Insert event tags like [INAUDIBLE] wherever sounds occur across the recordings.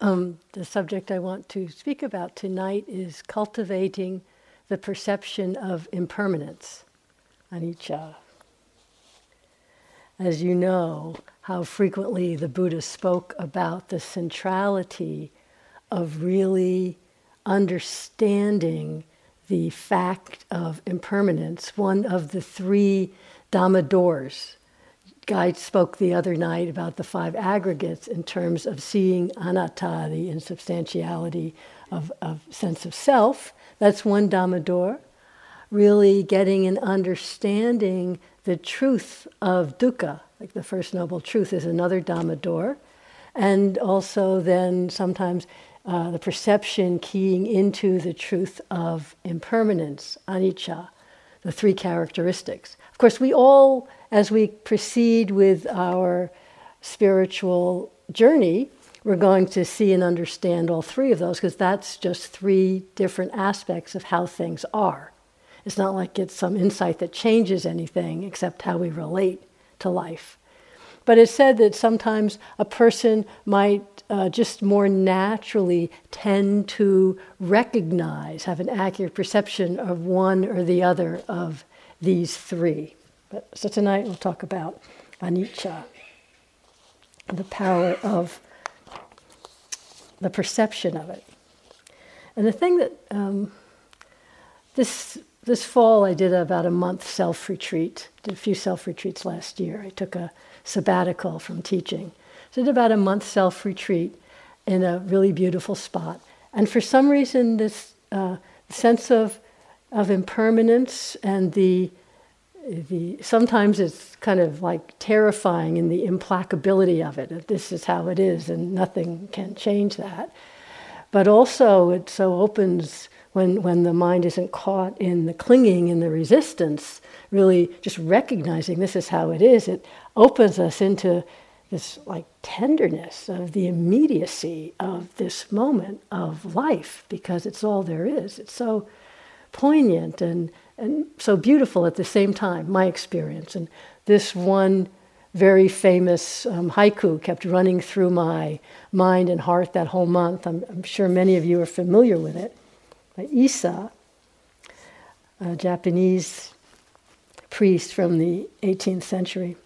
Um, the subject I want to speak about tonight is cultivating the perception of impermanence, anicca. As you know, how frequently the Buddha spoke about the centrality of really understanding the fact of impermanence, one of the three Dhamma doors Guy spoke the other night about the five aggregates in terms of seeing anatta, the insubstantiality of, of sense of self. That's one Dhamma door. Really getting and understanding the truth of dukkha, like the first noble truth, is another Dhamma door. And also, then sometimes uh, the perception keying into the truth of impermanence, anicca, the three characteristics. Of course, we all as we proceed with our spiritual journey, we're going to see and understand all three of those because that's just three different aspects of how things are. It's not like it's some insight that changes anything except how we relate to life. But it's said that sometimes a person might uh, just more naturally tend to recognize, have an accurate perception of one or the other of these three. But, so tonight we'll talk about anicca, the power of the perception of it. And the thing that um, this this fall I did about a month self retreat. Did a few self retreats last year. I took a sabbatical from teaching. So I did about a month self retreat in a really beautiful spot. And for some reason, this uh, sense of of impermanence and the the, sometimes it's kind of like terrifying in the implacability of it. That this is how it is, and nothing can change that. But also, it so opens when when the mind isn't caught in the clinging and the resistance. Really, just recognizing this is how it is. It opens us into this like tenderness of the immediacy of this moment of life because it's all there is. It's so poignant and and so beautiful at the same time, my experience. And this one very famous um, haiku kept running through my mind and heart that whole month. I'm, I'm sure many of you are familiar with it. By Issa, a Japanese priest from the 18th century.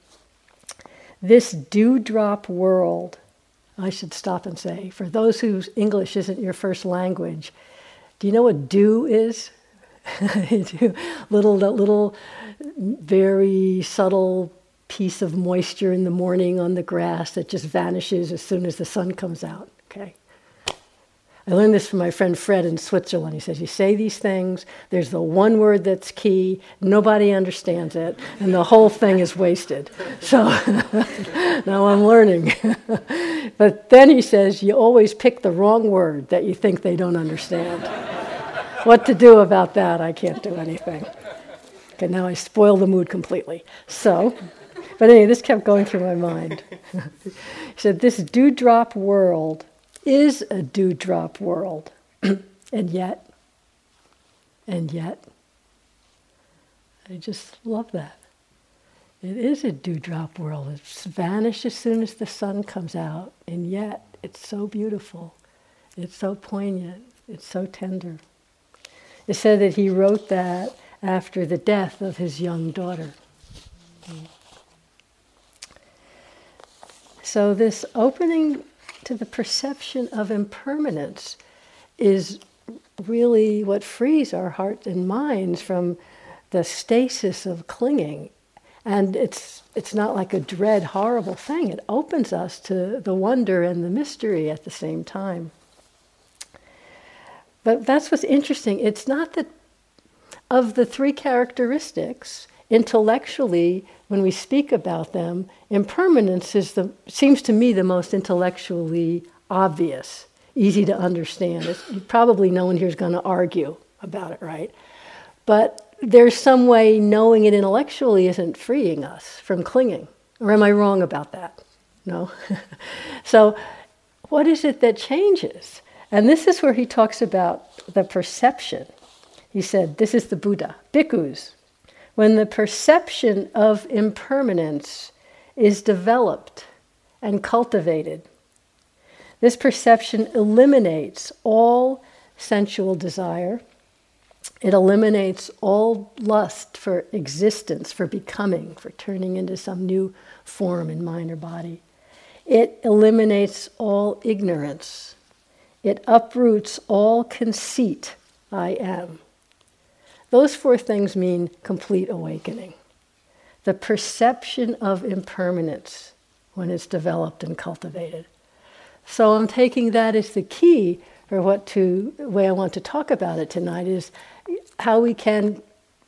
This dewdrop world, I should stop and say, for those whose English isn't your first language, do you know what dew is? [LAUGHS] little that little very subtle piece of moisture in the morning on the grass that just vanishes as soon as the sun comes out. Okay. I learned this from my friend Fred in Switzerland. He says, You say these things, there's the one word that's key, nobody understands it, and the whole thing is wasted. So [LAUGHS] now I'm learning. [LAUGHS] but then he says, You always pick the wrong word that you think they don't understand what to do about that, I can't do anything. Okay, now I spoil the mood completely. So, but anyway, this kept going through my mind. he said, This dewdrop world is a dewdrop world. [CLEARS THROAT] and yet, and yet, I just love that. It is a dewdrop world. It's vanished as soon as the sun comes out, and yet it's so beautiful. It's so poignant. It's so tender. It said that he wrote that after the death of his young daughter. So, this opening to the perception of impermanence is really what frees our hearts and minds from the stasis of clinging. And it's, it's not like a dread, horrible thing. It opens us to the wonder and the mystery at the same time. But that's what's interesting. It's not that of the three characteristics, intellectually, when we speak about them, impermanence is the, seems to me the most intellectually obvious, easy to understand. It's, probably no one here is going to argue about it, right? But there's some way knowing it intellectually isn't freeing us from clinging. Or am I wrong about that? No? [LAUGHS] so, what is it that changes? And this is where he talks about the perception. He said, This is the Buddha, bhikkhus. When the perception of impermanence is developed and cultivated, This perception eliminates all sensual desire. It eliminates all lust for existence, for becoming, for turning into some new form in mind or body. It eliminates all ignorance. It uproots all conceit, I am. Those four things mean complete awakening. The perception of impermanence when it's developed and cultivated. So I'm taking that as the key for what to way I want to talk about it tonight is how we can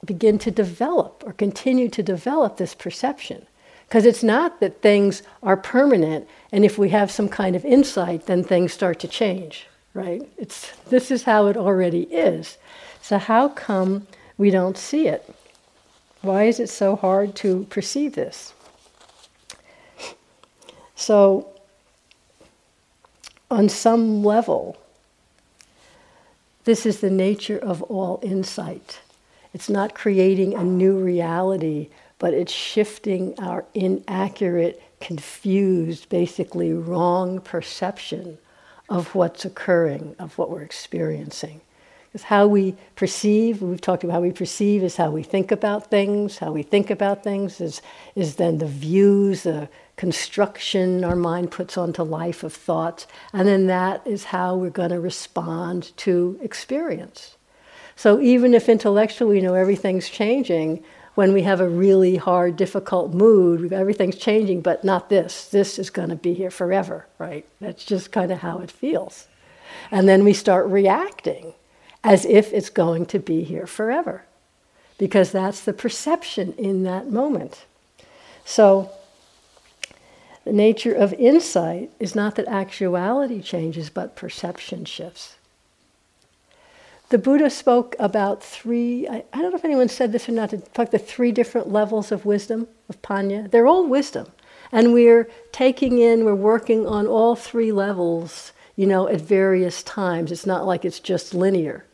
begin to develop or continue to develop this perception. Because it's not that things are permanent, and if we have some kind of insight, then things start to change, right? It's, this is how it already is. So, how come we don't see it? Why is it so hard to perceive this? So, on some level, this is the nature of all insight. It's not creating a new reality, but it's shifting our inaccurate, confused, basically wrong perception of what's occurring, of what we're experiencing. Because how we perceive, we've talked about how we perceive is how we think about things. How we think about things is, is then the views, the construction our mind puts onto life of thoughts, and then that is how we're going to respond to experience. So even if intellectually we know everything's changing, when we have a really hard, difficult mood, everything's changing, but not this. This is going to be here forever, right? That's just kind of how it feels. And then we start reacting as if it's going to be here forever, because that's the perception in that moment. So, the nature of insight is not that actuality changes, but perception shifts. The Buddha spoke about three, I, I, don't know if anyone said this or not, talk the three different levels of wisdom, of panya. They're all wisdom. And we're taking in, we're working on all three levels, you know, at various times. It's not like it's just linear.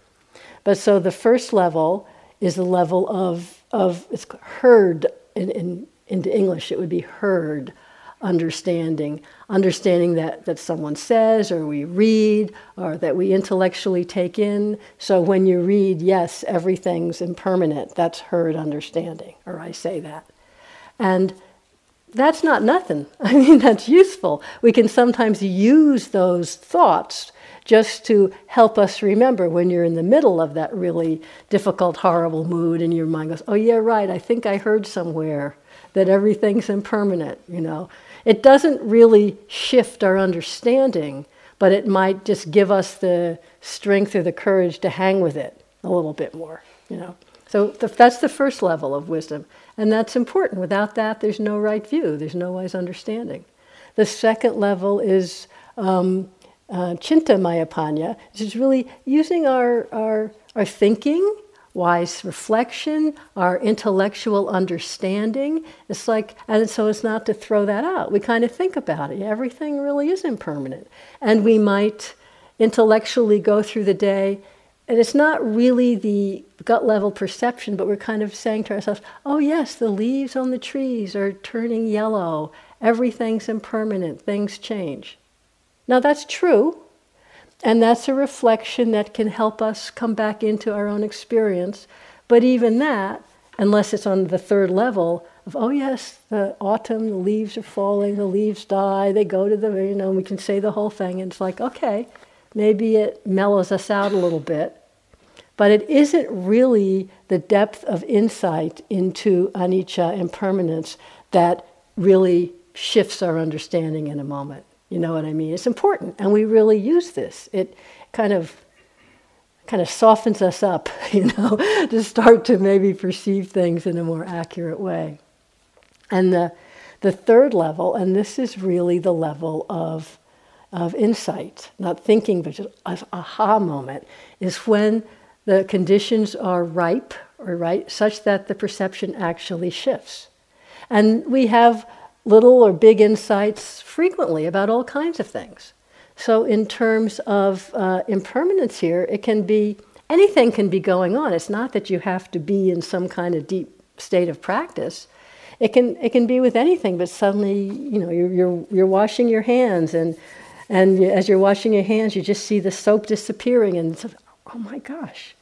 But so the first level is the level of, of it's heard in, in, into English, it would be heard understanding, understanding that, that someone says or we read or that we intellectually take in. So when you read, yes, everything's impermanent, that's heard understanding, or I say that. And that's not nothing. [LAUGHS] I mean, that's useful. We can sometimes use those thoughts just to help us remember when you're in the middle of that really difficult, horrible mood and your mind goes, oh, yeah, right, I think I heard somewhere that everything's impermanent, you know. It doesn't really shift our understanding, but it might just give us the strength or the courage to hang with it a little bit more, you know. So the, that's the first level of wisdom, and that's important. Without that, there's no right view. There's no wise understanding. The second level is um, uh, which is really using our, our, our thinking wise reflection, our intellectual understanding. It's like, and so it's not to throw that out. We kind of think about it. Everything really is impermanent. And we might intellectually go through the day, and it's not really the gut level perception, but we're kind of saying to ourselves, oh, yes, the leaves on the trees are turning yellow. Everything's impermanent. Things change. Now, that's true. And that's a reflection that can help us come back into our own experience. But even that, unless it's on the third level of, oh, yes, the autumn, the leaves are falling, the leaves die, they go to the, you know, we can say the whole thing. And it's like, okay, maybe it mellows us out a little bit. But it isn't really the depth of insight into anicca impermanence that really shifts our understanding in a moment. You know what I mean? It's important, and we really use this. It kind of kind of softens us up, [LAUGHS] you know, to start to maybe perceive things in a more accurate way. And the the third level, and this is really the level of of insight, not thinking, but just an aha moment, is when the conditions are ripe or right such that the perception actually shifts. And we have little or big insights frequently about all kinds of things. So, in terms of uh, impermanence here, it can be anything can be going on. It's not that you have to be in some kind of deep state of practice. It can it can be with anything, but suddenly you know you're you're, you're washing your hands and And as you're washing your hands, you just see the soap disappearing, and it's, oh my gosh,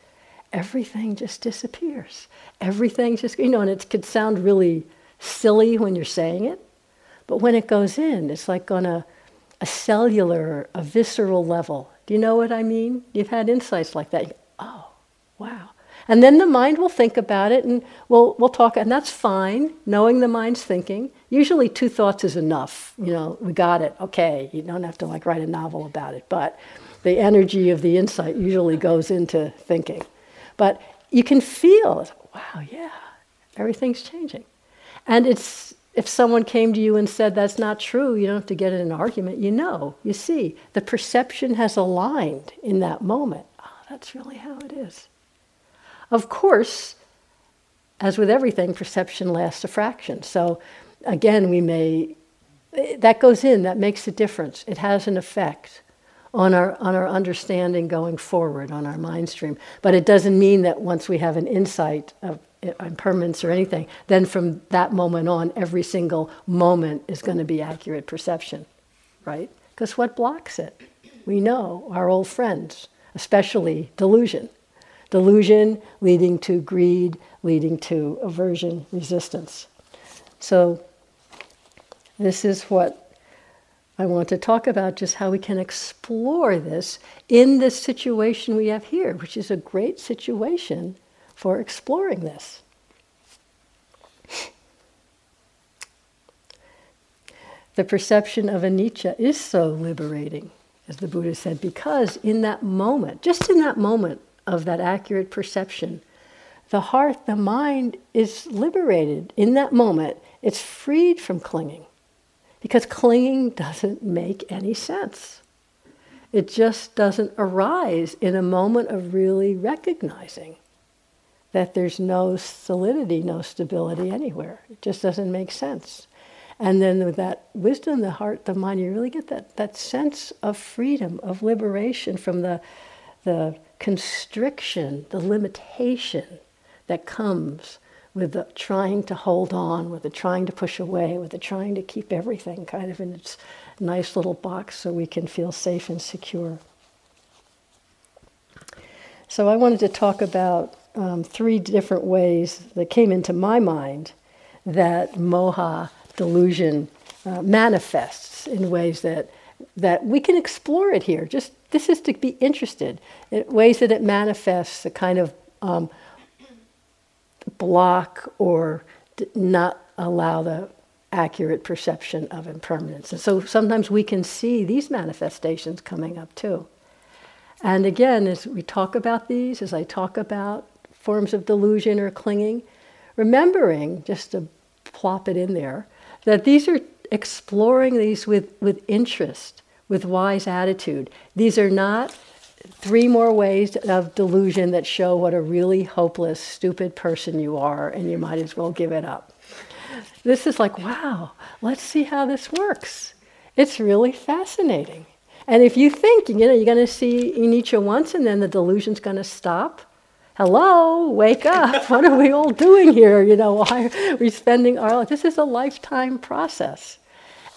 everything just disappears. Everything just, you know, and it could sound really silly when you're saying it, but when it goes in, it's like on a, a cellular, a visceral level. Do you know what I mean? You've had insights like that. oh, wow. And then the mind will think about it and we'll, we'll talk, and that's fine, knowing the mind's thinking. Usually two thoughts is enough. You know, we got it, okay, you don't have to like write a novel about it. But the energy of the insight usually goes into thinking. But you can feel, wow, yeah, everything's changing. And it's if someone came to you and said that's not true, you don't have to get in an argument. You know, you see, the perception has aligned in that moment. Oh, that's really how it is. Of course, as with everything, perception lasts a fraction. So again, we may, that goes in, that makes a difference. It has an effect on our, on our understanding going forward, on our mind stream. But it doesn't mean that once we have an insight of impermanence or anything, then from that moment on, every single moment is going to be accurate perception, right? Because what blocks it? We know our old friends, especially delusion. Delusion leading to greed, leading to aversion, resistance. So, this is what I want to talk about just how we can explore this in this situation we have here, which is a great situation for exploring this. The perception of anicca is so liberating, as the Buddha said, because in that moment, just in that moment of that accurate perception, the heart, the mind is liberated. In that moment, it's freed from clinging because clinging doesn't make any sense. It just doesn't arise in a moment of really recognizing that there's no solidity, no stability anywhere. It just doesn't make sense. And then with that wisdom, the heart, the mind, you really get that, that sense of freedom, of liberation from the, the constriction, the limitation that comes with the trying to hold on, with the trying to push away, with the trying to keep everything kind of in its nice little box so we can feel safe and secure. So I wanted to talk about um, three different ways that came into my mind that moha delusion uh, manifests in ways that that we can explore it here. Just this is to be interested in ways that it manifests a kind of um, block or not allow the accurate perception of impermanence. And so sometimes we can see these manifestations coming up too. And again, as we talk about these, as I talk about forms of delusion or clinging, remembering, just to plop it in there, that these are exploring these with, with interest, with wise attitude. These are not three more ways of delusion that show what a really hopeless, stupid person you are, and you might as well give it up. This is like, wow, let's see how this works. It's really fascinating. And if you think, you know, you're going to see anicca once and then the delusion's going to stop, hello, wake up. [LAUGHS] what are we all doing here? You know, why are we spending our life? This is a lifetime process.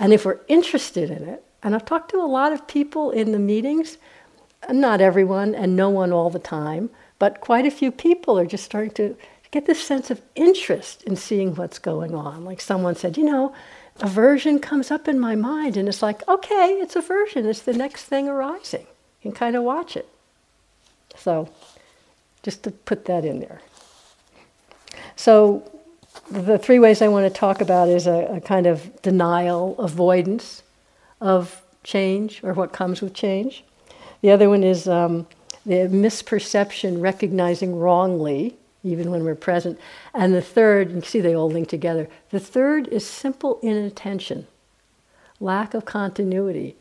And if we're interested in it, and I've talked to a lot of people in the meetings, not everyone and no one all the time, but quite a few people are just starting to get this sense of interest in seeing what's going on. Like someone said, you know, aversion comes up in my mind, and it's like, okay, it's aversion, it's the next thing arising. You can kind of watch it. So, just to put that in there. So, the three ways I want to talk about is a, a kind of denial, avoidance of change or what comes with change. The other one is um, the misperception, recognizing wrongly, even when we're present. And the third, you can see they all link together. The third is simple inattention, lack of continuity.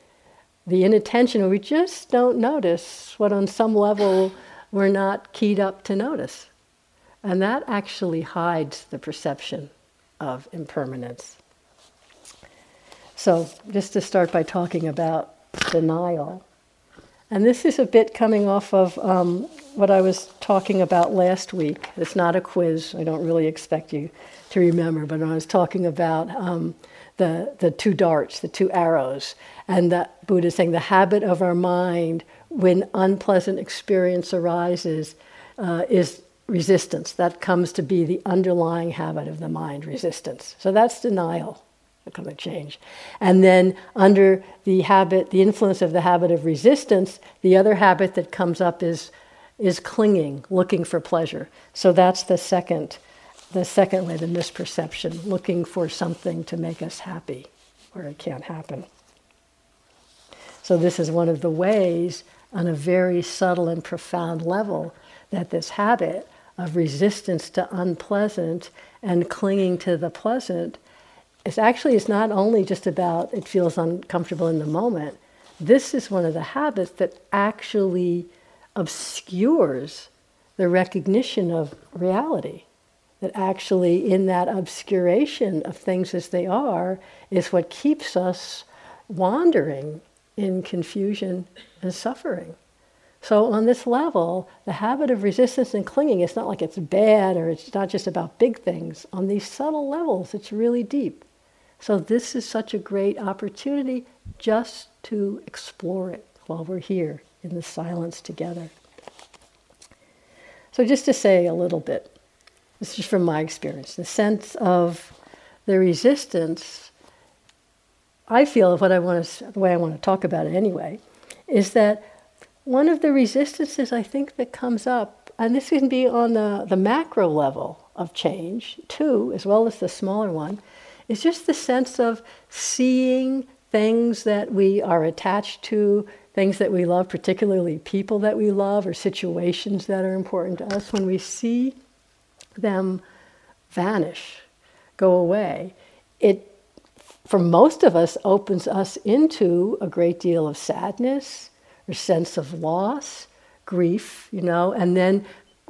The inattention, we just don't notice what on some level we're not keyed up to notice. And that actually hides the perception of impermanence. So, just to start by talking about denial. And this is a bit coming off of um, what I was talking about last week. It's not a quiz. I don't really expect you to remember, but I was talking about um, the, the two darts, the two arrows, and that Buddha saying the habit of our mind when unpleasant experience arises uh, is resistance. That comes to be the underlying habit of the mind, resistance. So that's denial a change. And then under the habit, the influence of the habit of resistance, the other habit that comes up is is clinging, looking for pleasure. So that's the second the second way, the misperception, looking for something to make us happy where it can't happen. So this is one of the ways on a very subtle and profound level that this habit of resistance to unpleasant and clinging to the pleasant is actually it's not only just about it feels uncomfortable in the moment. This is one of the habits that actually obscures the recognition of reality. That actually, in that obscuration of things as they are, is what keeps us wandering in confusion and suffering. So, on this level, the habit of resistance and clinging, it's not like it's bad or it's not just about big things. On these subtle levels, it's really deep. So, this is such a great opportunity just to explore it while we're here in the silence together. So, just to say a little bit, this is from my experience, the sense of the resistance. I feel what I want to, the way I want to talk about it anyway, is that one of the resistances I think that comes up, and this can be on the, the macro level of change too, as well as the smaller one, is just the sense of seeing things that we are attached to, things that we love, particularly people that we love or situations that are important to us, when we see them vanish, go away, it, for most of us, opens us into a great deal of sadness or sense of loss, grief, you know, and then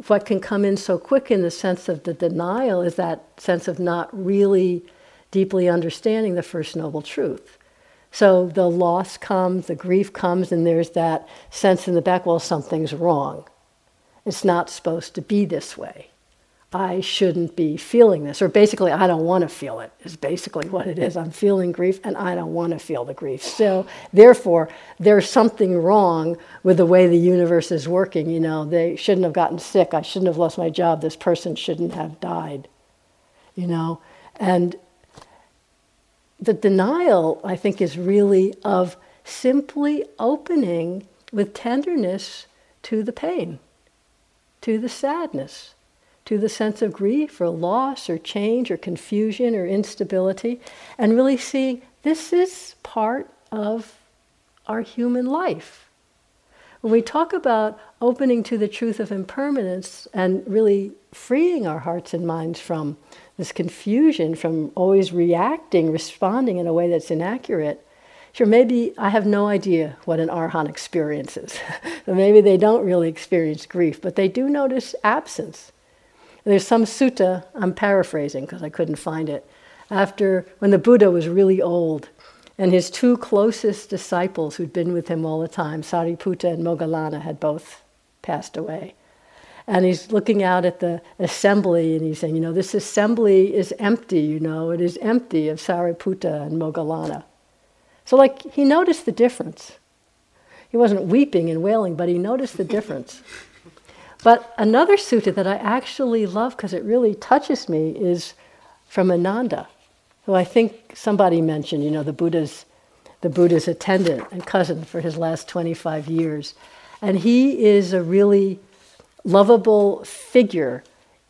what can come in so quick in the sense of the denial is that sense of not really deeply understanding the First Noble Truth. So the loss comes, the grief comes, and there's that sense in the back, well, something's wrong. It's not supposed to be this way. I shouldn't be feeling this. Or basically, I don't want to feel it, is basically what it is. I'm feeling grief and I don't want to feel the grief. So, therefore, there's something wrong with the way the universe is working. You know, they shouldn't have gotten sick. I shouldn't have lost my job. This person shouldn't have died. You know, and the denial, I think, is really of simply opening with tenderness to the pain, to the sadness, to the sense of grief or loss or change or confusion or instability, and really seeing this is part of our human life. When we talk about opening to the truth of impermanence and really freeing our hearts and minds from this confusion from always reacting, responding in a way that's inaccurate. Sure, maybe I have no idea what an arhan experiences. [LAUGHS] maybe they don't really experience grief, but they do notice absence. There's some sutta, I'm paraphrasing because I couldn't find it, after when the Buddha was really old and his two closest disciples who'd been with him all the time, Sariputta and Moggallana, had both passed away. And he's looking out at the assembly and he's saying, you know, this assembly is empty, you know, it is empty of Sariputta and Moggallana. So, like, he noticed the difference. He wasn't weeping and wailing, but he noticed the difference. [LAUGHS] but another sutta that I actually love because it really touches me is from Ananda, who I think somebody mentioned, you know, the Buddha's, the Buddha's attendant and cousin for his last 25 years. And he is a really lovable figure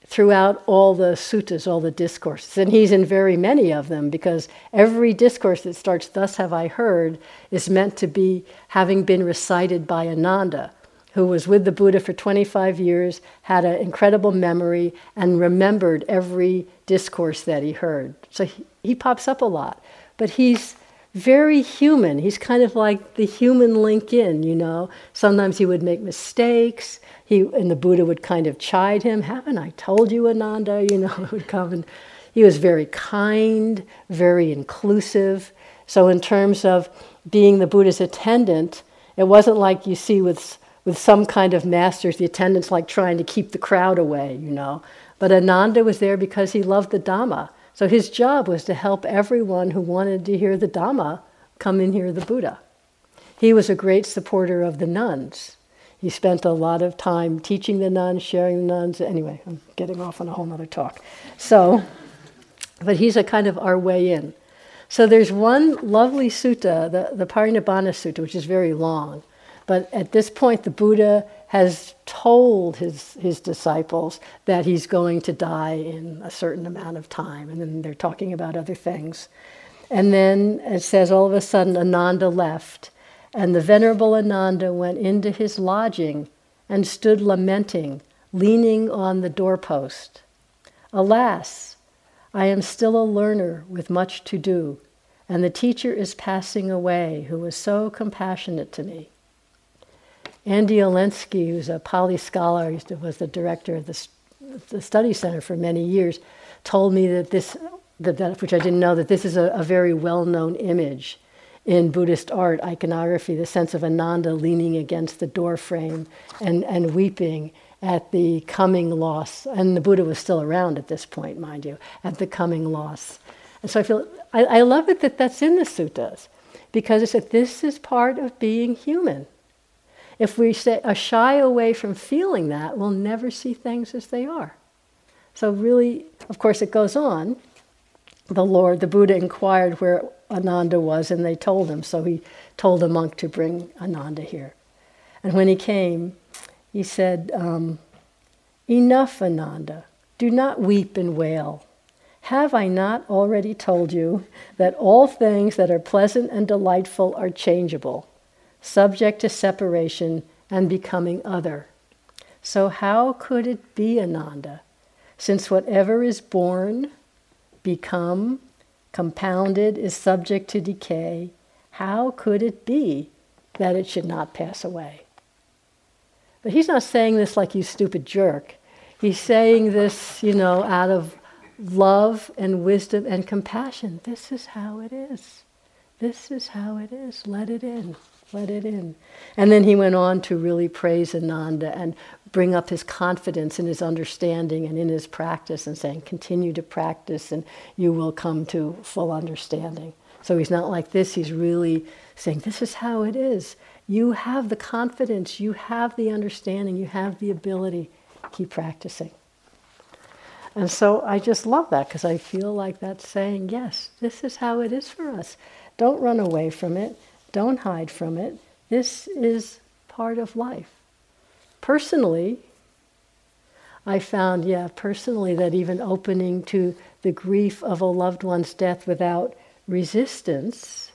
throughout all the suttas, all the discourses. And he's in very many of them because every discourse that starts, Thus have I heard, is meant to be having been recited by Ananda, who was with the Buddha for 25 years, had an incredible memory, and remembered every discourse that he heard. So he, he pops up a lot. But he's very human. He's kind of like the human link in, you know. Sometimes he would make mistakes. He and the Buddha would kind of chide him, "Haven't I told you, Ananda?" [LAUGHS] You know, would come and he was very kind, very inclusive. So in terms of being the Buddha's attendant, It wasn't like you see with, with some kind of masters, the attendants like trying to keep the crowd away, you know. But Ananda was there because he loved the Dhamma. So his job was to help everyone who wanted to hear the Dhamma come and hear the Buddha. He was a great supporter of the nuns. He spent a lot of time teaching the nuns, sharing the nuns. Anyway, I'm getting off on a whole other talk. So, but he's a kind of our way in. So there's one lovely sutta, the, the Parinibbana Sutta, which is very long. But at this point, the Buddha has told his, his disciples that he's going to die in a certain amount of time. And then they're talking about other things. And then it says all of a sudden Ananda left and the Venerable Ananda went into his lodging and stood lamenting, leaning on the doorpost. Alas, I am still a learner with much to do, and the teacher is passing away who was so compassionate to me. Andy Olendzki, who's a Pali scholar, to, was the director of the, the study center for many years, told me that this, that, which I didn't know, that this is a, a very well known image in Buddhist art, iconography, the sense of Ananda leaning against the door frame and, and weeping at the coming loss. And the Buddha was still around at this point, mind you, at the coming loss. And so I feel, I, I love it that that's in the suttas because it's that this is part of being human. If we say, uh, shy away from feeling that, we'll never see things as they are. So, really, of course, it goes on. The Lord, the Buddha inquired where Ananda was, and they told him. So he told a monk to bring Ananda here. And when he came, he said, um, Enough, Ananda. Do not weep and wail. Have I not already told you that all things that are pleasant and delightful are changeable, subject to separation and becoming other? So, how could it be, Ananda, since whatever is born, become, compounded, is subject to decay, how could it be that it should not pass away? But he's not saying this like you stupid jerk. He's saying this, you know, out of love and wisdom and compassion. This is how it is. This is how it is. Let it in. Let it in. And then he went on to really praise Ananda and bring up his confidence in his understanding and in his practice and saying, continue to practice and you will come to full understanding. So he's not like this, he's really saying, this is how it is. You have the confidence, you have the understanding, you have the ability. Keep practicing. And so I just love that because I feel like that's saying, yes, this is how it is for us. Don't run away from it, don't hide from it. This is part of life personally, I found, yeah, personally, that even opening to the grief of a loved one's death without resistance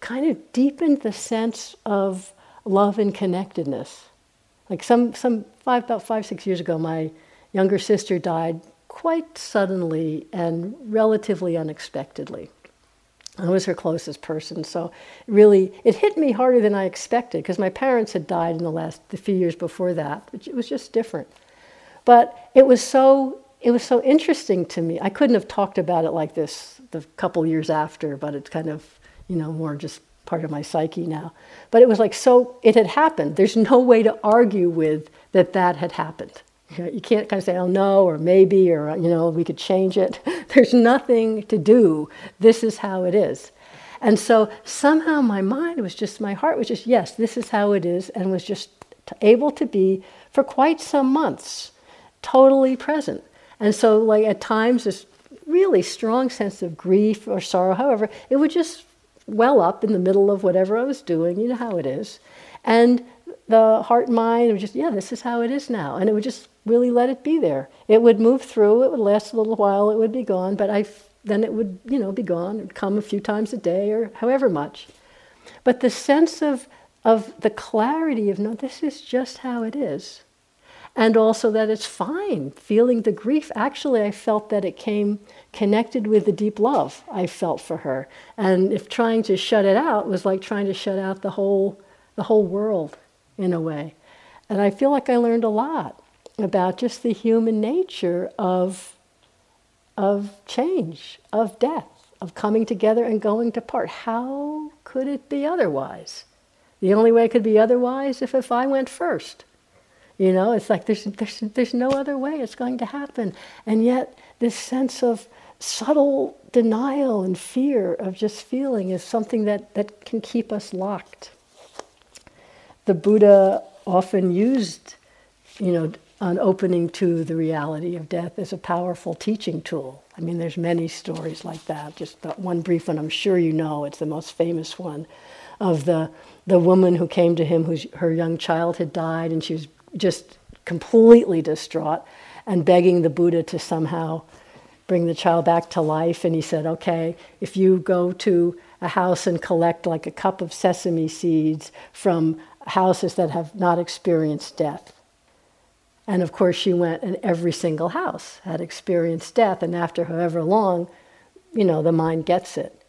kind of deepened the sense of love and connectedness. Like some, some five, about five, six years ago, my younger sister died quite suddenly and relatively unexpectedly. I was her closest person, so really it hit me harder than I expected because my parents had died in the last the few years before that. It was just different, but it was so it was so interesting to me. I couldn't have talked about it like this the couple years after, but it's kind of you know more just part of my psyche now. But it was like so it had happened. There's no way to argue with that that had happened. You can't kind of say, oh no, or maybe, or, you know, we could change it. [LAUGHS] There's nothing to do. This is how it is. And so somehow my mind was just, my heart was just, yes, this is how it is, and was just able to be for quite some months totally present. And so, like, at times, this really strong sense of grief or sorrow, however, it would just well up in the middle of whatever I was doing. You know how it is. And the heart and mind would just, yeah, this is how it is now. And it would just really let it be there. It would move through, it would last a little while, it would be gone, but I, then it would, you know, be gone. It would come a few times a day or however much. But the sense of, of the clarity of, no, this is just how it is. And also that it's fine. Feeling the grief, actually, I felt that it came connected with the deep love I felt for her. And if trying to shut it out was like trying to shut out the whole, the whole world in a way. And I feel like I learned a lot about just the human nature of, of change, of death, of coming together and going to part. How could it be otherwise? The only way it could be otherwise if, if I went first. You know, it's like there's, there's, there's no other way it's going to happen. And yet, this sense of subtle denial and fear of just feeling is something that, that can keep us locked. The Buddha often used, you know, an opening to the reality of death is a powerful teaching tool. I mean, there's many stories like that. Just one brief one, I'm sure you know. It's the most famous one of the the woman who came to him, whose her young child had died, and she was just completely distraught, and begging the Buddha to somehow bring the child back to life. And he said, "Okay, if you go to a house and collect like a cup of sesame seeds from houses that have not experienced death." And of course, she went, and every single house had experienced death. And after however long, you know, the mind gets it.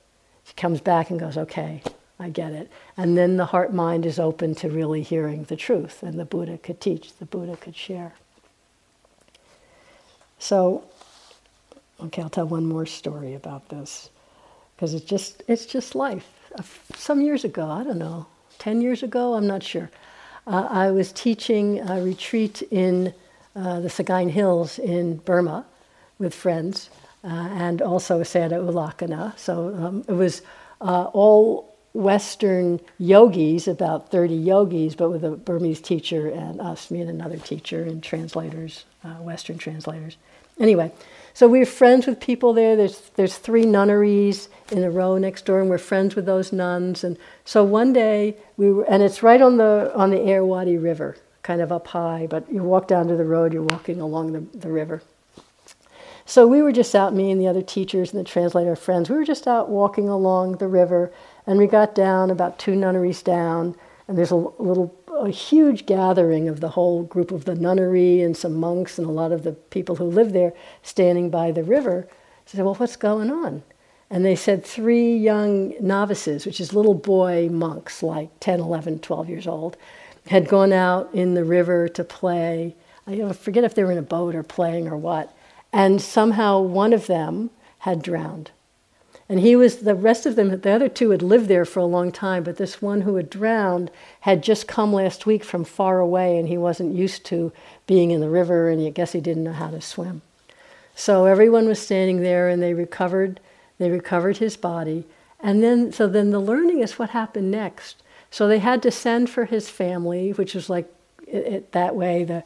She comes back and goes, okay, I get it. And then the heart mind is open to really hearing the truth, and the Buddha could teach, the Buddha could share. So, okay, I'll tell one more story about this because it's just it's just life. Some years ago, I don't know, ten years ago, I'm not sure. Uh, I was teaching a retreat in uh, the Sagaing Hills in Burma with friends, uh, and also Sayadaw U Lakana. So um, it was uh, all Western yogis, about 30 yogis, but with a Burmese teacher and us, me and another teacher and translators, uh, Western translators. Anyway, so we're friends with people there. There's, there's three nunneries in a row next door, and we're friends with those nuns. And so one day we were, and it's right on the on the Irrawaddy River, kind of up high. But you walk down to the road, you're walking along the, the river. So we were just out, me and the other teachers and the translator friends. We were just out walking along the river, and we got down about two nunneries down, and there's a little a huge gathering of the whole group of the nunnery and some monks and a lot of the people who live there standing by the river. I said, Well, what's going on? And they said three young novices, which is little boy monks, like 10, 11, 12 years old, had gone out in the river to play. I forget if they were in a boat or playing or what. And somehow one of them had drowned. And he was, the rest of them, the other two had lived there for a long time, but this one who had drowned had just come last week from far away and he wasn't used to being in the river and I guess he didn't know how to swim. So everyone was standing there and they recovered, they recovered his body. And then, so then the learning is what happened next. So they had to send for his family, which was like it, it, that way, the,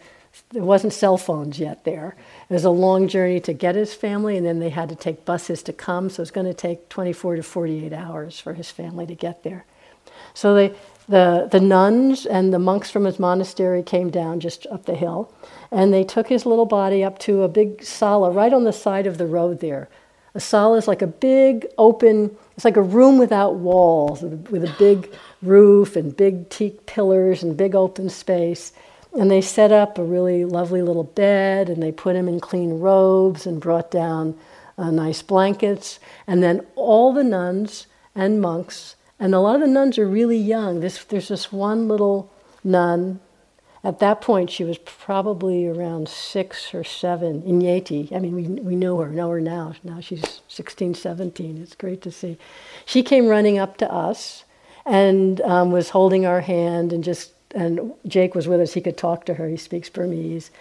there wasn't cell phones yet there. It was a long journey to get his family, and then they had to take buses to come. So it was going to take 24 to 48 hours for his family to get there. So they, the, the nuns and the monks from his monastery came down just up the hill, and they took his little body up to a big sala right on the side of the road there. A sala is like a big open, it's like a room without walls with a big roof and big teak pillars and big open space. And they set up a really lovely little bed and they put him in clean robes and brought down uh, nice blankets. And then all the nuns and monks, and a lot of the nuns are really young. This, there's this one little nun. At that point, she was probably around six or seven, Inyeti. I mean, we, we know her, know her now. Now she's 16, 17. It's great to see. She came running up to us and um, was holding our hand and just and Jake was with us. He could talk to her. He speaks Burmese,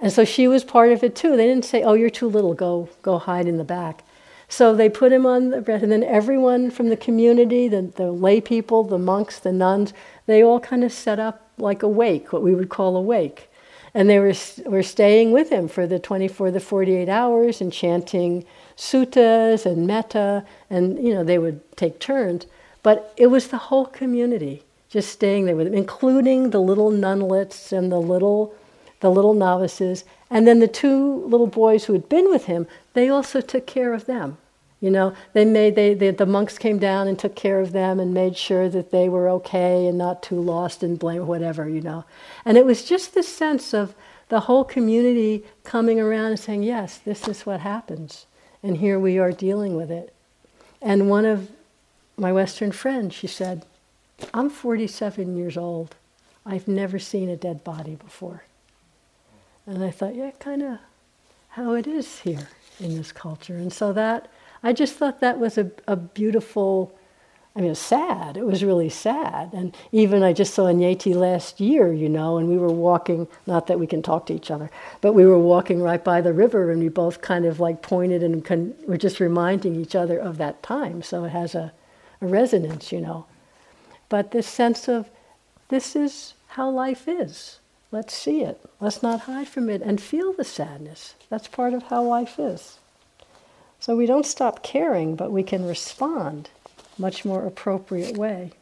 and so she was part of it too. They didn't say, "Oh, you're too little. Go go hide in the back." So they put him on the bed, and then everyone from the community, the, the lay people, the monks, the nuns, they all kind of set up like a wake, what we would call a wake. And they were, were staying with him for the 24, the 48 hours and chanting suttas and metta, and you know, they would take turns. But it was the whole community just staying there with them, including the little nunlets and the little, the little novices. And then the two little boys who had been with him, they also took care of them. You know, they made they, they, the monks came down and took care of them and made sure that they were okay and not too lost and blame whatever. You know, and it was just this sense of the whole community coming around and saying, "Yes, this is what happens," and here we are dealing with it. And one of my Western friends, she said, I'm 47 years old. I've never seen a dead body before. And I thought, yeah, kind of how it is here in this culture. And so that, I just thought that was a, a beautiful I mean, it was sad. It was really sad. And even I just saw Nyeti last year, you know, and we were walking, not that we can talk to each other, but we were walking right by the river and we both kind of like pointed and con- were just reminding each other of that time. So it has a, a resonance, you know. But this sense of this is how life is. Let's see it. Let's not hide from it and feel the sadness. That's part of how life is. So we don't stop caring, but we can respond much more appropriate way.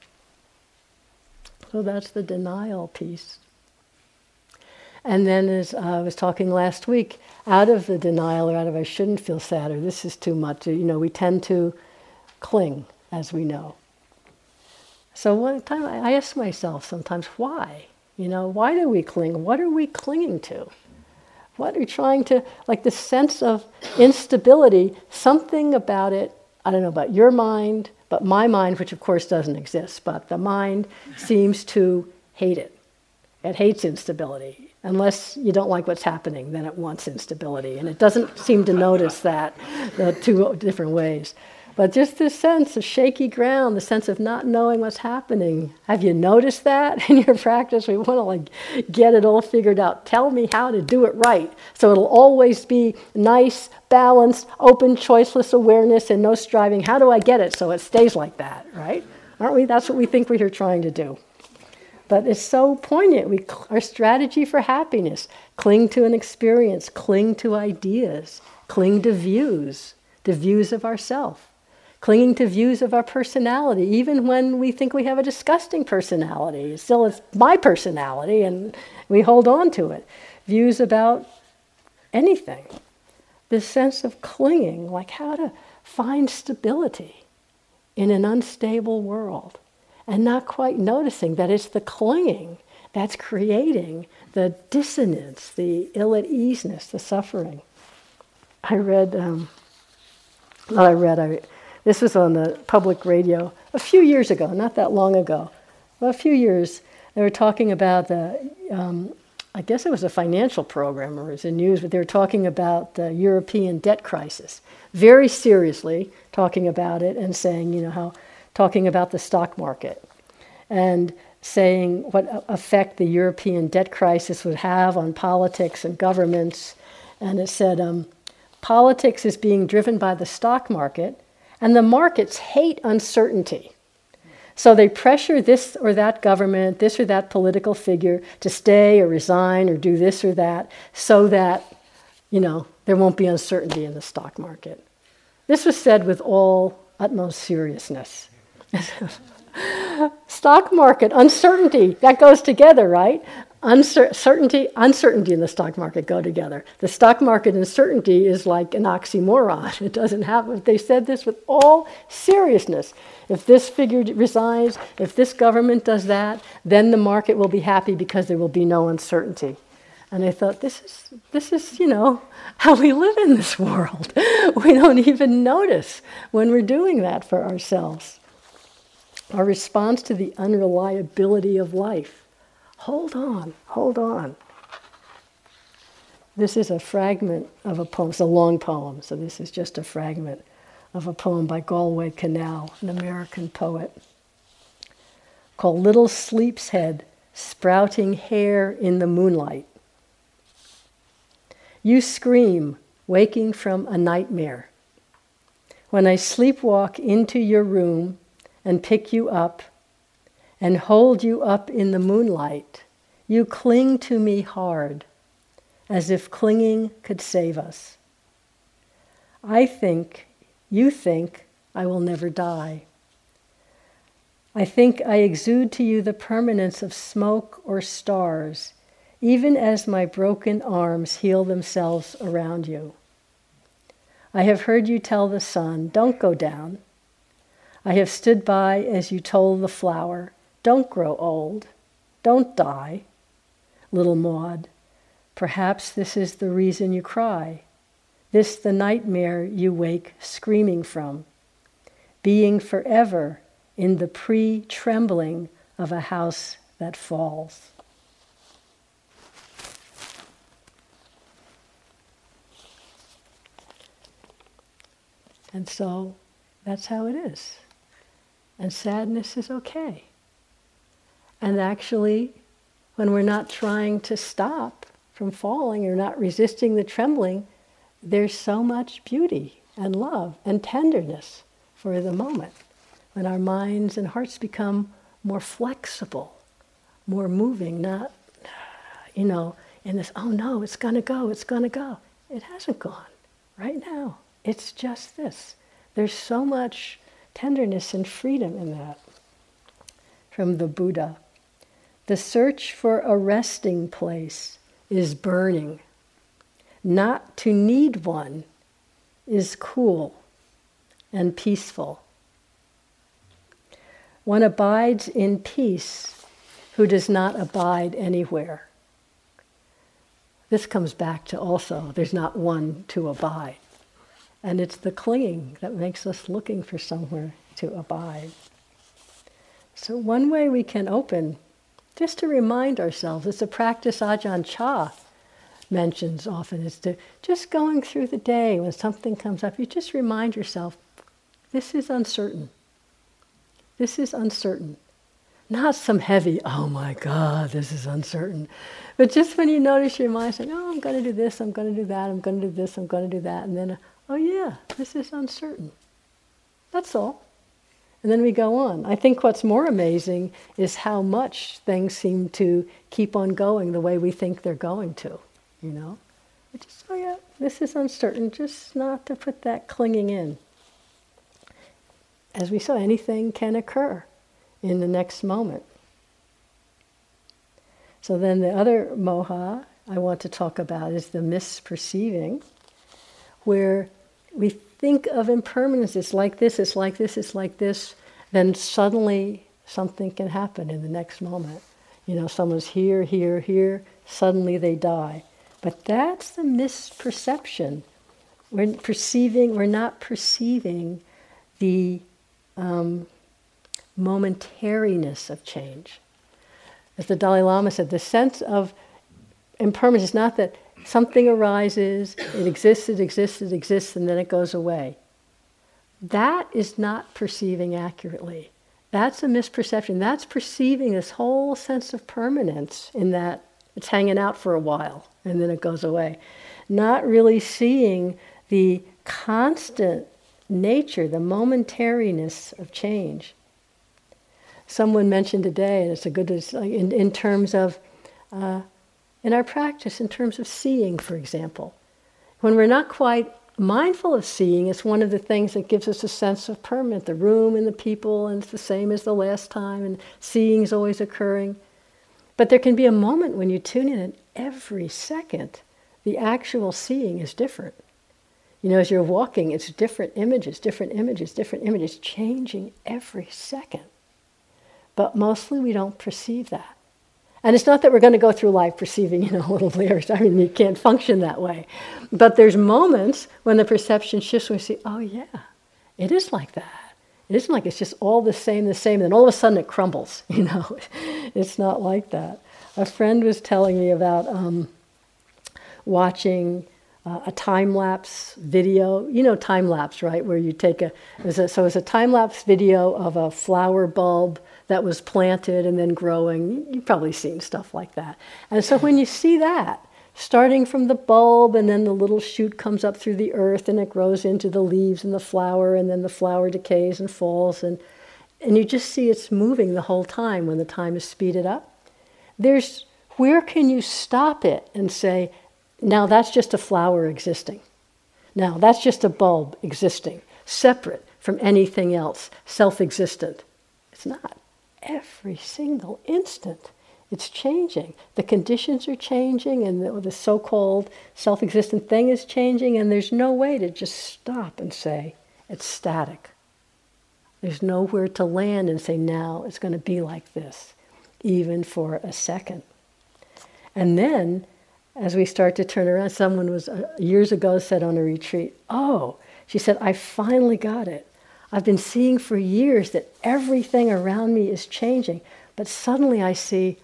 So that's the denial piece. And then, as I was talking last week, out of the denial or out of I shouldn't feel sad or this is too much, you know, we tend to cling, as we know. So one time I ask myself sometimes, why? You know, why do we cling? What are we clinging to? What are we trying to, like the sense of instability, something about it, I don't know about your mind, but my mind, which of course doesn't exist, but the mind seems to hate it. It hates instability. Unless you don't like what's happening, then it wants instability. And it doesn't seem to notice that the two different ways. But just this sense of shaky ground, the sense of not knowing what's happening. Have you noticed that [LAUGHS] in your practice? We want to like get it all figured out. Tell me how to do it right. So it'll always be nice, balanced, open, choiceless awareness and no striving. How do I get it so it stays like that, right? Aren't we? That's what we think we're trying to do. But it's so poignant. We, our strategy for happiness cling to an experience, cling to ideas, cling to views, the views of ourself clinging to views of our personality, even when we think we have a disgusting personality. Still, it's my personality, and we hold on to it. Views about anything. This sense of clinging, like how to find stability in an unstable world, and not quite noticing that it's the clinging that's creating the dissonance, the ill at easeness, the suffering. I read, um, I read, I this was on the public radio a few years ago, not that long ago. Well, a few years, they were talking about the, um, I guess it was a financial program or it was in news, but they were talking about the European debt crisis. Very seriously talking about it and saying, you know, how, talking about the stock market and saying what effect the European debt crisis would have on politics and governments. And it said, um, politics is being driven by the stock market and the markets hate uncertainty. So they pressure this or that government, this or that political figure to stay or resign or do this or that so that, you know, there won't be uncertainty in the stock market. This was said with all utmost seriousness. [LAUGHS] stock market, uncertainty, that goes together, right? Uncertainty, uncertainty in the stock market go together. The stock market uncertainty is like an oxymoron. [LAUGHS] It doesn't happen. They said this with all seriousness. If this figure resigns, if this government does that, then the market will be happy because there will be no uncertainty. And I thought, this is, this is, you know, [LAUGHS] how we live in this world. [LAUGHS] we don't even notice when we're doing that for ourselves. Our response to the unreliability of life hold on, hold on. This is a fragment of a poem. It's a long poem, so this is just a fragment of a poem by Galway Kinnell, an American poet, called Little Sleep's Head Sprouting Hair in the Moonlight. You scream, waking from a nightmare. When I sleepwalk into your room and pick you up, and hold you up in the moonlight, you cling to me hard, as if clinging could save us. I think, you think, I will never die. I think I exude to you the permanence of smoke or stars, even as my broken arms heal themselves around you. I have heard you tell the sun, Don't go down. I have stood by as you told the flower, don't grow old. Don't die. Little Maud, perhaps this is the reason you cry. This the nightmare you wake screaming from. Being forever in the pre trembling of a house that falls. And so that's how it is. and sadness is okay. And actually, when we're not trying to stop from falling or not resisting the trembling, there's so much beauty and love and tenderness for the moment when our minds and hearts become more flexible, more moving, not, you know, in this, oh no, it's going to go, it's going to go. It hasn't gone right now. It's just this. There's so much tenderness and freedom in that. From the Buddha. The search for a resting place is burning. Not to need one is cool and peaceful. One abides in peace who does not abide anywhere. This comes back to also there's not one to abide. And it's the clinging that makes us looking for somewhere to abide. So, one way we can open, just to remind ourselves, it's a practice Ajahn Chah mentions often, is to just going through the day when something comes up, you just remind yourself, this is uncertain. This is uncertain. Not some heavy, oh my God, this is uncertain. But just when you notice your mind saying, oh, I'm going to do this, I'm going to do that, I'm going to do this, I'm going to do that, and then, oh yeah, this is uncertain. That's all. And then we go on. I think what's more amazing is how much things seem to keep on going the way we think they're going to, you know? Just, oh yeah, this is uncertain, just not to put that clinging in. As we saw, anything can occur in the next moment. So then the other moha I want to talk about is the misperceiving, where we think of impermanence, it's like this, it's like this, it's like this, then suddenly something can happen in the next moment. You know, someone's here, here, here, suddenly they die. But that's the misperception. We're perceiving, we're not perceiving the um, momentariness of change. As the Dalai Lama said, the sense of impermanence is not that something arises, it exists, it exists, it exists, and then it goes away. That is not perceiving accurately. That's a misperception. That's perceiving this whole sense of permanence in that it's hanging out for a while and then it goes away. Not really seeing the constant nature, the momentariness of change someone mentioned today, and it's a good in, in terms of uh, in our practice, in terms of seeing, for example. When we're not quite mindful of seeing, it's one of the things that gives us a sense of permanent. The room and the people, and it's the same as the last time, and seeing is always occurring. But there can be a moment when you tune in, and every second, the actual seeing is different. You know, as you're walking, it's different images, different images, different images, changing every second. But mostly we don't perceive that. And it's not that we're going to go through life perceiving, you know, [LAUGHS] little layers. I mean, you can't function that way. But there's moments when the perception shifts we see, oh, yeah, it is like that. It isn't like it's just all the same, the same, and then all of a sudden it crumbles, [LAUGHS] you know. it's not like that. A friend was telling me about um, watching uh, a time lapse video. You know, time lapse, right? Where you take a, it a so it's a time lapse video of a flower bulb that was planted and then growing. You've probably seen stuff like that. And so when you see that, starting from the bulb and then the little shoot comes up through the earth and it grows into the leaves and the flower and then the flower decays and falls and and you just see it's moving the whole time when the time is speeded up. There's where can you stop it and say, now that's just a flower existing. Now that's just a bulb existing, separate from anything else, self existent. It's not every single instant. It's changing. The conditions are changing, and the, the so called self existent thing is changing, and there's no way to just stop and say, it's static. There's nowhere to land and say, now it's going to be like this, even for a second. And then, as we start to turn around, someone was uh, years ago said on a retreat, Oh, she said, I finally got it. I've been seeing for years that everything around me is changing, but suddenly I see,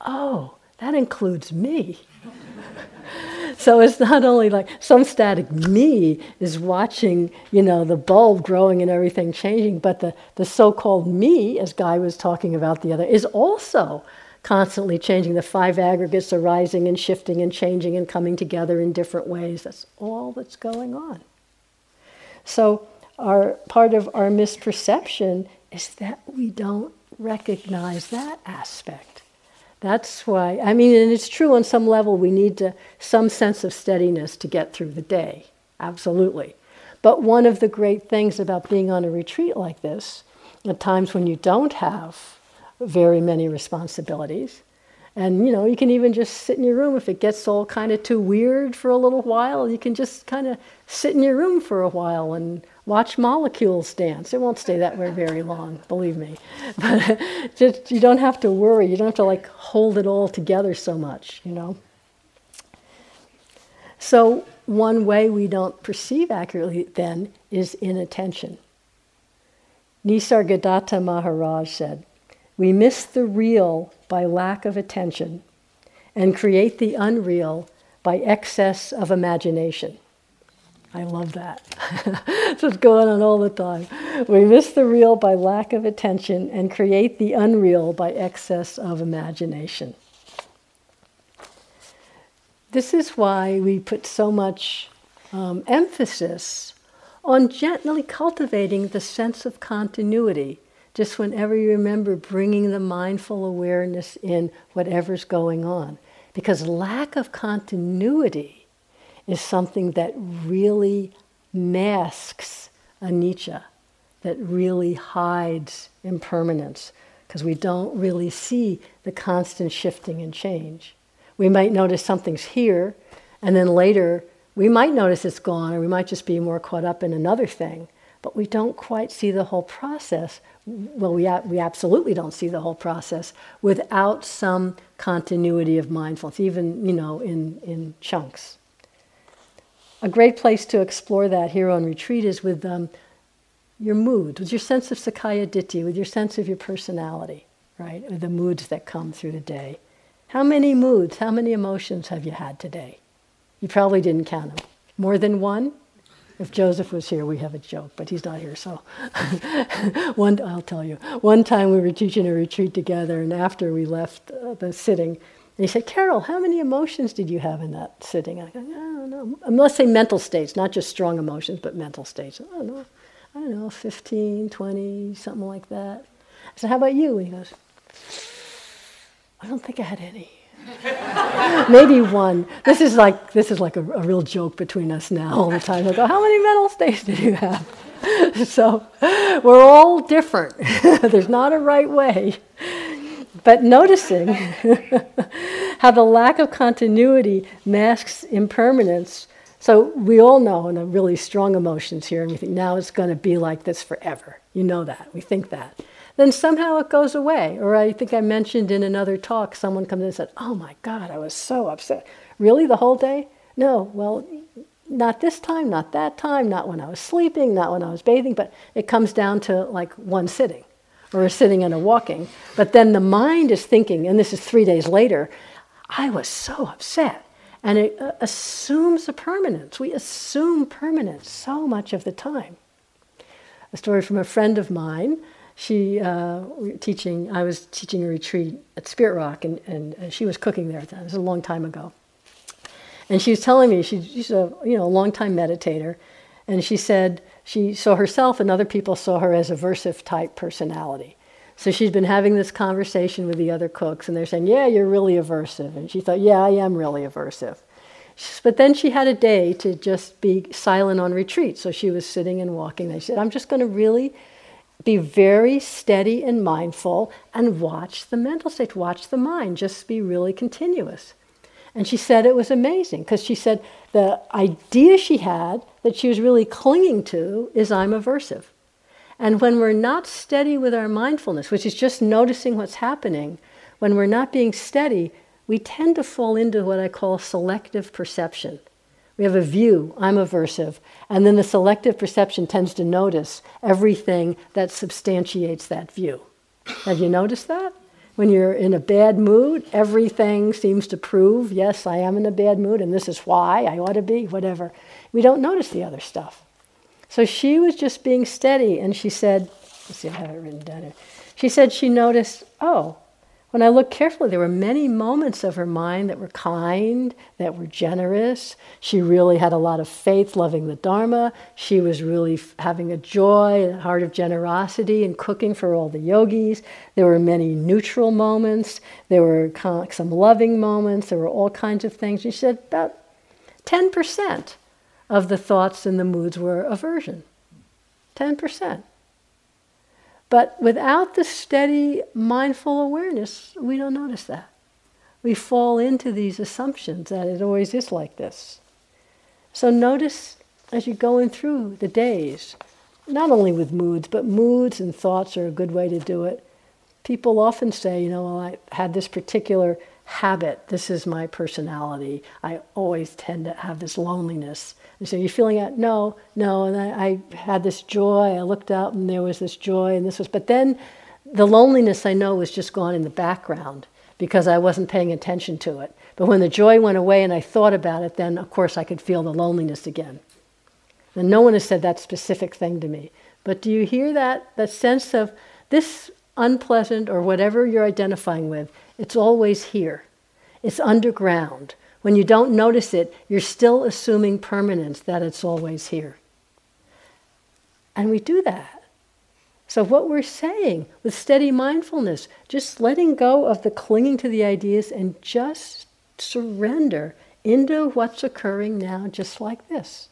oh, that includes me. [LAUGHS] so it's not only like some static me is watching, you know, the bulb growing and everything changing, but the, the so called me, as Guy was talking about the other, is also constantly changing. The five aggregates are rising and shifting and changing and coming together in different ways. That's all that's going on. So, our, part of our misperception is that we don't recognize that aspect. That's why, I mean, and it's true on some level, we need to, some sense of steadiness to get through the day. Absolutely. But one of the great things about being on a retreat like this, at times when you don't have very many responsibilities, and you know, you can even just sit in your room if it gets all kind of too weird for a little while, you can just kind of sit in your room for a while and Watch molecules dance. It won't stay that way very long, believe me. [LAUGHS] But just you don't have to worry. You don't have to like hold it all together so much, you know. So one way we don't perceive accurately then is inattention. Nisargadatta Maharaj said, "We miss the real by lack of attention, and create the unreal by excess of imagination." I love that. [LAUGHS] It's what's going on all the time. We miss the real by lack of attention and create the unreal by excess of imagination. This is why we put so much um, emphasis on gently cultivating the sense of continuity. Just whenever you remember bringing the mindful awareness in whatever's going on. Because lack of continuity is something that really masks anicca, that really hides impermanence, because we don't really see the constant shifting and change. We might notice something's here, and then later we might notice it's gone, or we might just be more caught up in another thing, but we don't quite see the whole process. Well, we, we absolutely don't see the whole process without some continuity of mindfulness, even, you know, in, in chunks a great place to explore that here on retreat is with um, your mood, with your sense of Sakkaya Ditthi, with your sense of your personality, right? With the moods that come through the day. How many moods, how many emotions have you had today? You probably didn't count them. More than one? If Joseph was here, we have a joke, but he's not here, so [LAUGHS] one. I'll tell you. One time we were teaching a retreat together, and after we left uh, the sitting, he said, Carol, how many emotions did you have in that sitting? I go, I don't know. Let's say mental states, not just strong emotions, but mental states. I don't know. I don't know, 15, 20, something like that. I said, how about you? And he goes, I don't think I had any. [LAUGHS] Maybe one. This is like this is like a, a, real joke between us now all the time. I go, how many mental states did you have? [LAUGHS] so we're all different. [LAUGHS] There's not a right way. But noticing how the lack of continuity masks impermanence. So we all know, and really strong emotions here, and we think now it's going to be like this forever. You know that. We think that. Then somehow it goes away. Or I think I mentioned in another talk, someone comes in and said, Oh my God, I was so upset. Really, the whole day? No, well, not this time, not that time, not when I was sleeping, not when I was bathing, but it comes down to like one sitting or a sitting and a walking. But then the mind is thinking, and this is three days later, I was so upset. And it uh, assumes a permanence. We assume permanence so much of the time. A story from a friend of mine. She uh, teaching. I was teaching a retreat at Spirit Rock, and, and she was cooking there. At that time. It was a long time ago. And she was telling me she, she's a you know a long time meditator, and she said she saw herself and other people saw her as aversive type personality. So she's been having this conversation with the other cooks, and they're saying, Yeah, you're really aversive. And she thought, Yeah, I am really aversive. But then she had a day to just be silent on retreat. So she was sitting and walking. They said, I'm just going to really be very steady and mindful and watch the mental state, watch the mind, just be really continuous. And she said it was amazing because she said the idea she had that she was really clinging to is I'm aversive. And when we're not steady with our mindfulness, which is just noticing what's happening, when we're not being steady, we tend to fall into what I call selective perception. We have a view, I'm aversive, and then the selective perception tends to notice everything that substantiates that view. Have you noticed that? When you're in a bad mood, everything seems to prove, yes, I am in a bad mood and this is why I ought to be, whatever. We don't notice the other stuff. So she was just being steady and she said, let's see, I have it written down here. She said she noticed, oh, when I looked carefully, there were many moments of her mind that were kind, that were generous. She really had a lot of faith, loving the Dharma. She was really f- having a joy, a heart of generosity, and cooking for all the yogis. There were many neutral moments. There were some loving moments. There were all kinds of things. She said about 10% of the thoughts and the moods were aversion. 10%. But without the steady mindful awareness, we don't notice that. We fall into these assumptions that it always is like this. So notice as you're going through the days, not only with moods, but moods and thoughts are a good way to do it. People often say, you know, well, I had this particular habit. This is my personality. I always tend to have this loneliness. And so you're feeling it? No, no. And I, I, had this joy. I looked out and there was this joy and this was, but then the loneliness I know was just gone in the background because I wasn't paying attention to it. But when the joy went away and I thought about it, then of course I could feel the loneliness again. And no one has said that specific thing to me. But do you hear that? That sense of this unpleasant or whatever you're identifying with, it's always here. It's underground. When you don't notice it, you're still assuming permanence, that it's always here. And we do that. So, what we're saying with steady mindfulness, just letting go of the clinging to the ideas and just surrender into what's occurring now, just like this.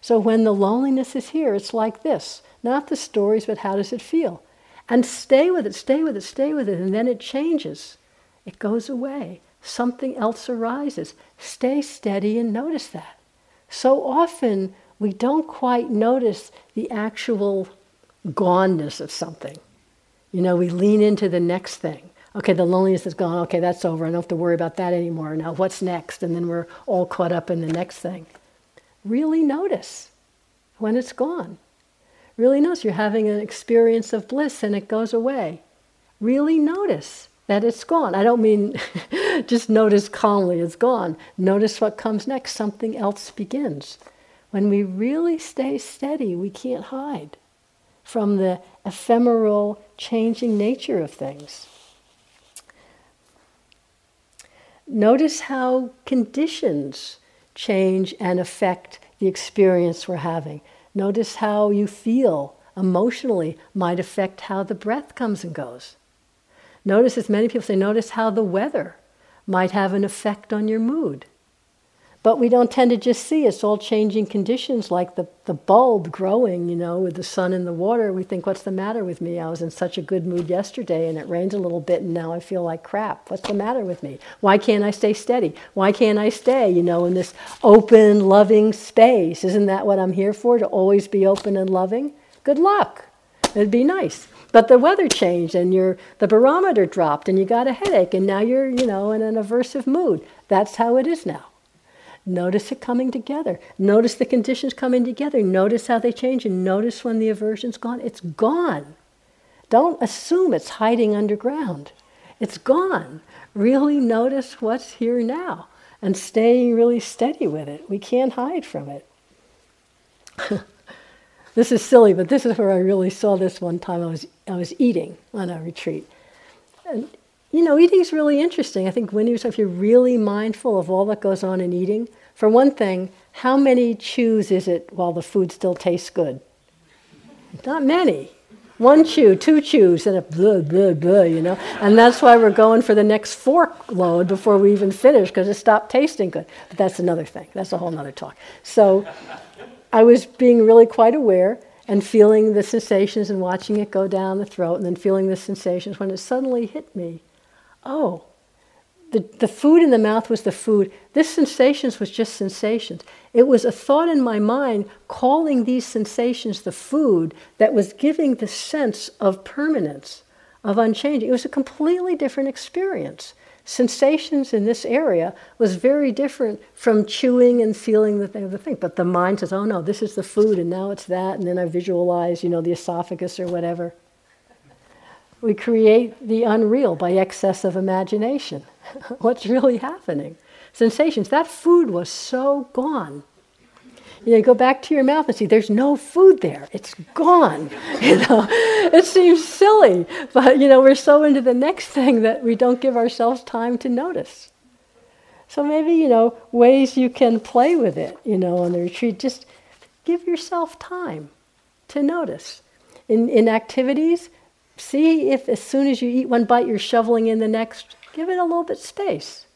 So, when the loneliness is here, it's like this not the stories, but how does it feel? And stay with it, stay with it, stay with it, and then it changes. It goes away something else arises. Stay steady and notice that. So often we don't quite notice the actual goneness of something. You know, we lean into the next thing. Okay, the loneliness is gone. Okay, that's over. I don't have to worry about that anymore. Now, what's next? And then we're all caught up in the next thing. Really notice when it's gone. Really notice you're having an experience of bliss and it goes away. Really notice that it's gone. I don't mean [LAUGHS] just notice calmly it's gone. Notice what comes next. Something else begins. When we really stay steady, we can't hide from the ephemeral, changing nature of things. Notice how conditions change and affect the experience we're having. Notice how you feel emotionally might affect how the breath comes and goes. Notice, as many people say, notice how the weather might have an effect on your mood. But we don't tend to just see it's all changing conditions like the, the bulb growing, you know, with the sun and the water. We think, what's the matter with me? I was in such a good mood yesterday and it rained a little bit and now I feel like crap. What's the matter with me? Why can't I stay steady? Why can't I stay, you know, in this open, loving space? Isn't that what I'm here for? To always be open and loving? Good luck. It'd be nice. But the weather changed and your the barometer dropped and you got a headache and now you're, you know, in an aversive mood. That's how it is now. Notice it coming together. Notice the conditions coming together. Notice how they change and notice when the aversion's gone. It's gone. Don't assume it's hiding underground. It's gone. Really notice what's here now and staying really steady with it. We can't hide from it. [LAUGHS] This is silly, but this is where I really saw this one time. I was, I was eating on a retreat. And, you know, eating is really interesting. I think when you, if you're really mindful of all that goes on in eating, for one thing, how many chews is it while the food still tastes good? Not many. One chew, two chews, and a blah, blah, blah, you know. And that's why we're going for the next fork load before we even finish, because it stopped tasting good. But that's another thing. That's a whole other talk. So, I was being really quite aware and feeling the sensations and watching it go down the throat and then feeling the sensations when it suddenly hit me. Oh, the, the food in the mouth was the food. This sensations was just sensations. It was a thought in my mind calling these sensations the food that was giving the sense of permanence, of unchanging. It was a completely different experience sensations in this area was very different from chewing and feeling the thing. But the mind says, oh no, this is the food and now it's that. And then I visualize, you know, the esophagus or whatever. We create the unreal by excess of imagination. [LAUGHS] What's really happening? Sensations. That food was so gone. You know, go back to your mouth and see there's no food there. It's gone. [LAUGHS] You know, it seems silly, but you know, we're so into the next thing that we don't give ourselves time to notice. So maybe, you know, ways you can play with it, you know, on the retreat, just give yourself time to notice. In, in activities, see if as soon as you eat one bite, you're shoveling in the next. Give it a little bit space.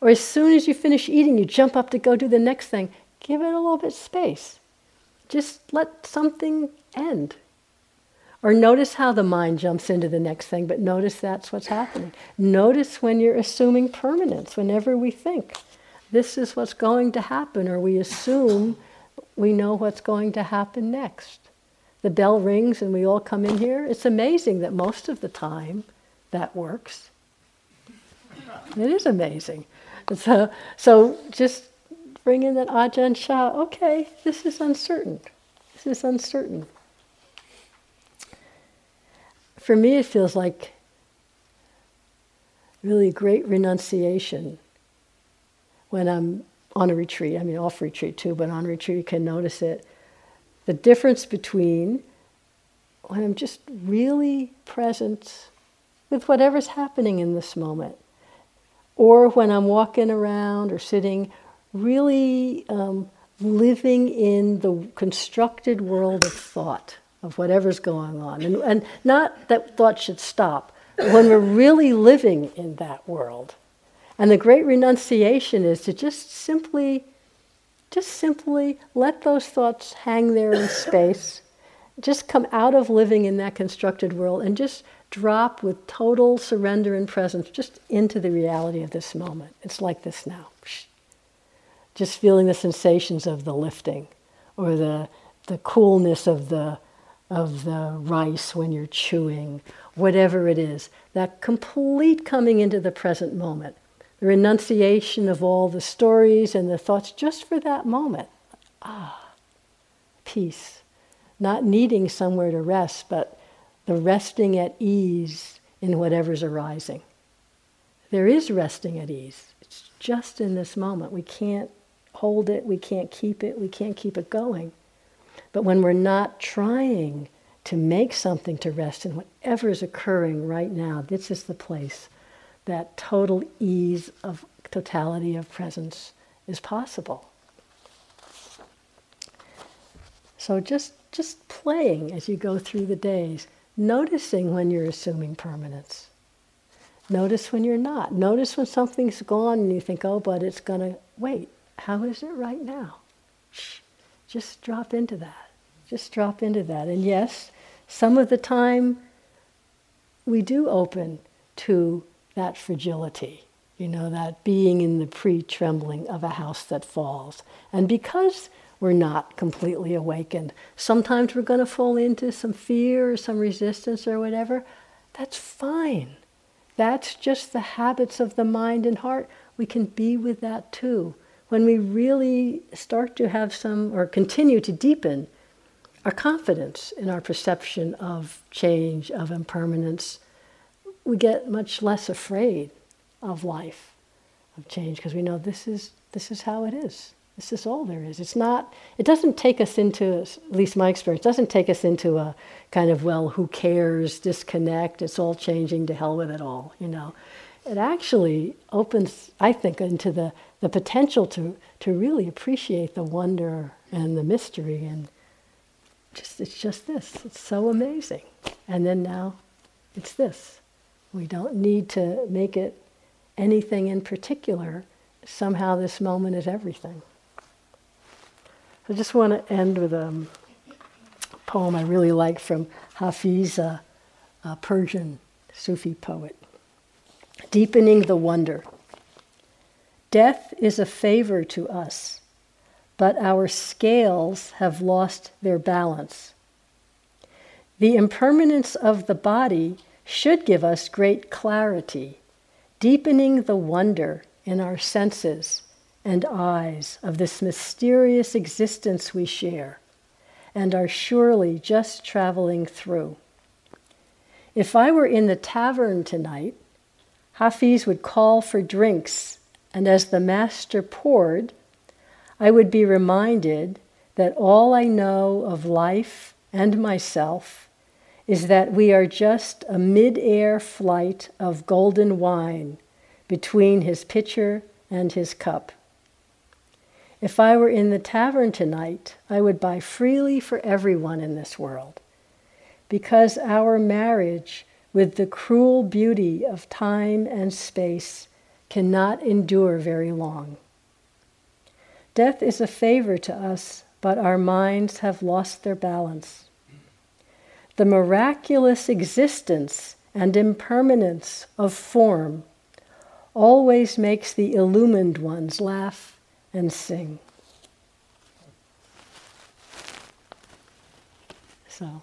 Or as soon as you finish eating, you jump up to go do the next thing. Give it a little bit of space. Just let something end. Or notice how the mind jumps into the next thing, but notice that's what's happening. Notice when you're assuming permanence, whenever we think this is what's going to happen, or we assume we know what's going to happen next. The bell rings and we all come in here. It's amazing that most of the time that works. It is amazing. So, so just bring in that Ajahn Chah. Okay, this is uncertain. This is uncertain. For me, it feels like really great renunciation when I'm on a retreat. I mean, off retreat too, but on retreat, you can notice it. The difference between when I'm just really present with whatever's happening in this moment, or when I'm walking around or sitting, really um, living in the constructed world of thought of whatever's going on. And, and not that thought should stop, when we're really living in that world. And the great renunciation is to just simply, just simply let those thoughts hang there in space. Just come out of living in that constructed world and just drop with total surrender and presence just into the reality of this moment. It's like this now. Just feeling the sensations of the lifting or the, the coolness of the of the rice when you're chewing, whatever it is, that complete coming into the present moment, the renunciation of all the stories and the thoughts just for that moment. Ah, peace. Not needing somewhere to rest, but the resting at ease in whatever's arising. There is resting at ease. It's just in this moment. We can't hold it, we can't keep it, we can't keep it going. But when we're not trying to make something to rest in whatever is occurring right now, this is the place that total ease of totality of presence is possible. So just just playing as you go through the days, noticing when you're assuming permanence. Notice when you're not. Notice when something's gone and you think, oh, but it's going to wait. How is it right now? Just drop into that. Just drop into that. And yes, some of the time we do open to that fragility, you know, that being in the pre trembling of a house that falls. And because we're not completely awakened, sometimes we're going to fall into some fear or some resistance or whatever. That's fine. That's just the habits of the mind and heart. We can be with that too. When we really start to have some, or continue to deepen our confidence in our perception of change, of impermanence, we get much less afraid of life, of change, because we know this is, this is how it is. This is all there is. It's not, it doesn't take us into, at least my experience, doesn't take us into a kind of, well, who cares, disconnect, it's all changing, to hell with it all, you know. It actually opens, I think, into the, the potential to, to really appreciate the wonder and the mystery and just it's just this. It's so amazing. And then now it's this. We don't need to make it anything in particular. Somehow this moment is everything. I just want to end with a um, poem I really like from Hafiz, a, a Persian Sufi poet. Deepening the wonder. Death is a favor to us but our scales have lost their balance. The impermanence of the body should give us great clarity, deepening the wonder in our senses and eyes of this mysterious existence we share and are surely just traveling through. If I were in the tavern tonight, Hafiz would call for drinks, and as the master poured, I would be reminded that all I know of life and myself is that we are just a mid air flight of golden wine between his pitcher and his cup. If I were in the tavern tonight, I would buy freely for everyone in this world, because our marriage with the cruel beauty of time and space cannot endure very long. Death is a favor to us, but our minds have lost their balance. The miraculous existence and impermanence of form always makes the illumined ones laugh and sing. So,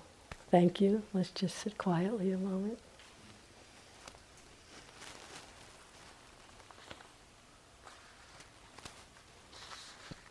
thank you. Let's just sit quietly a moment.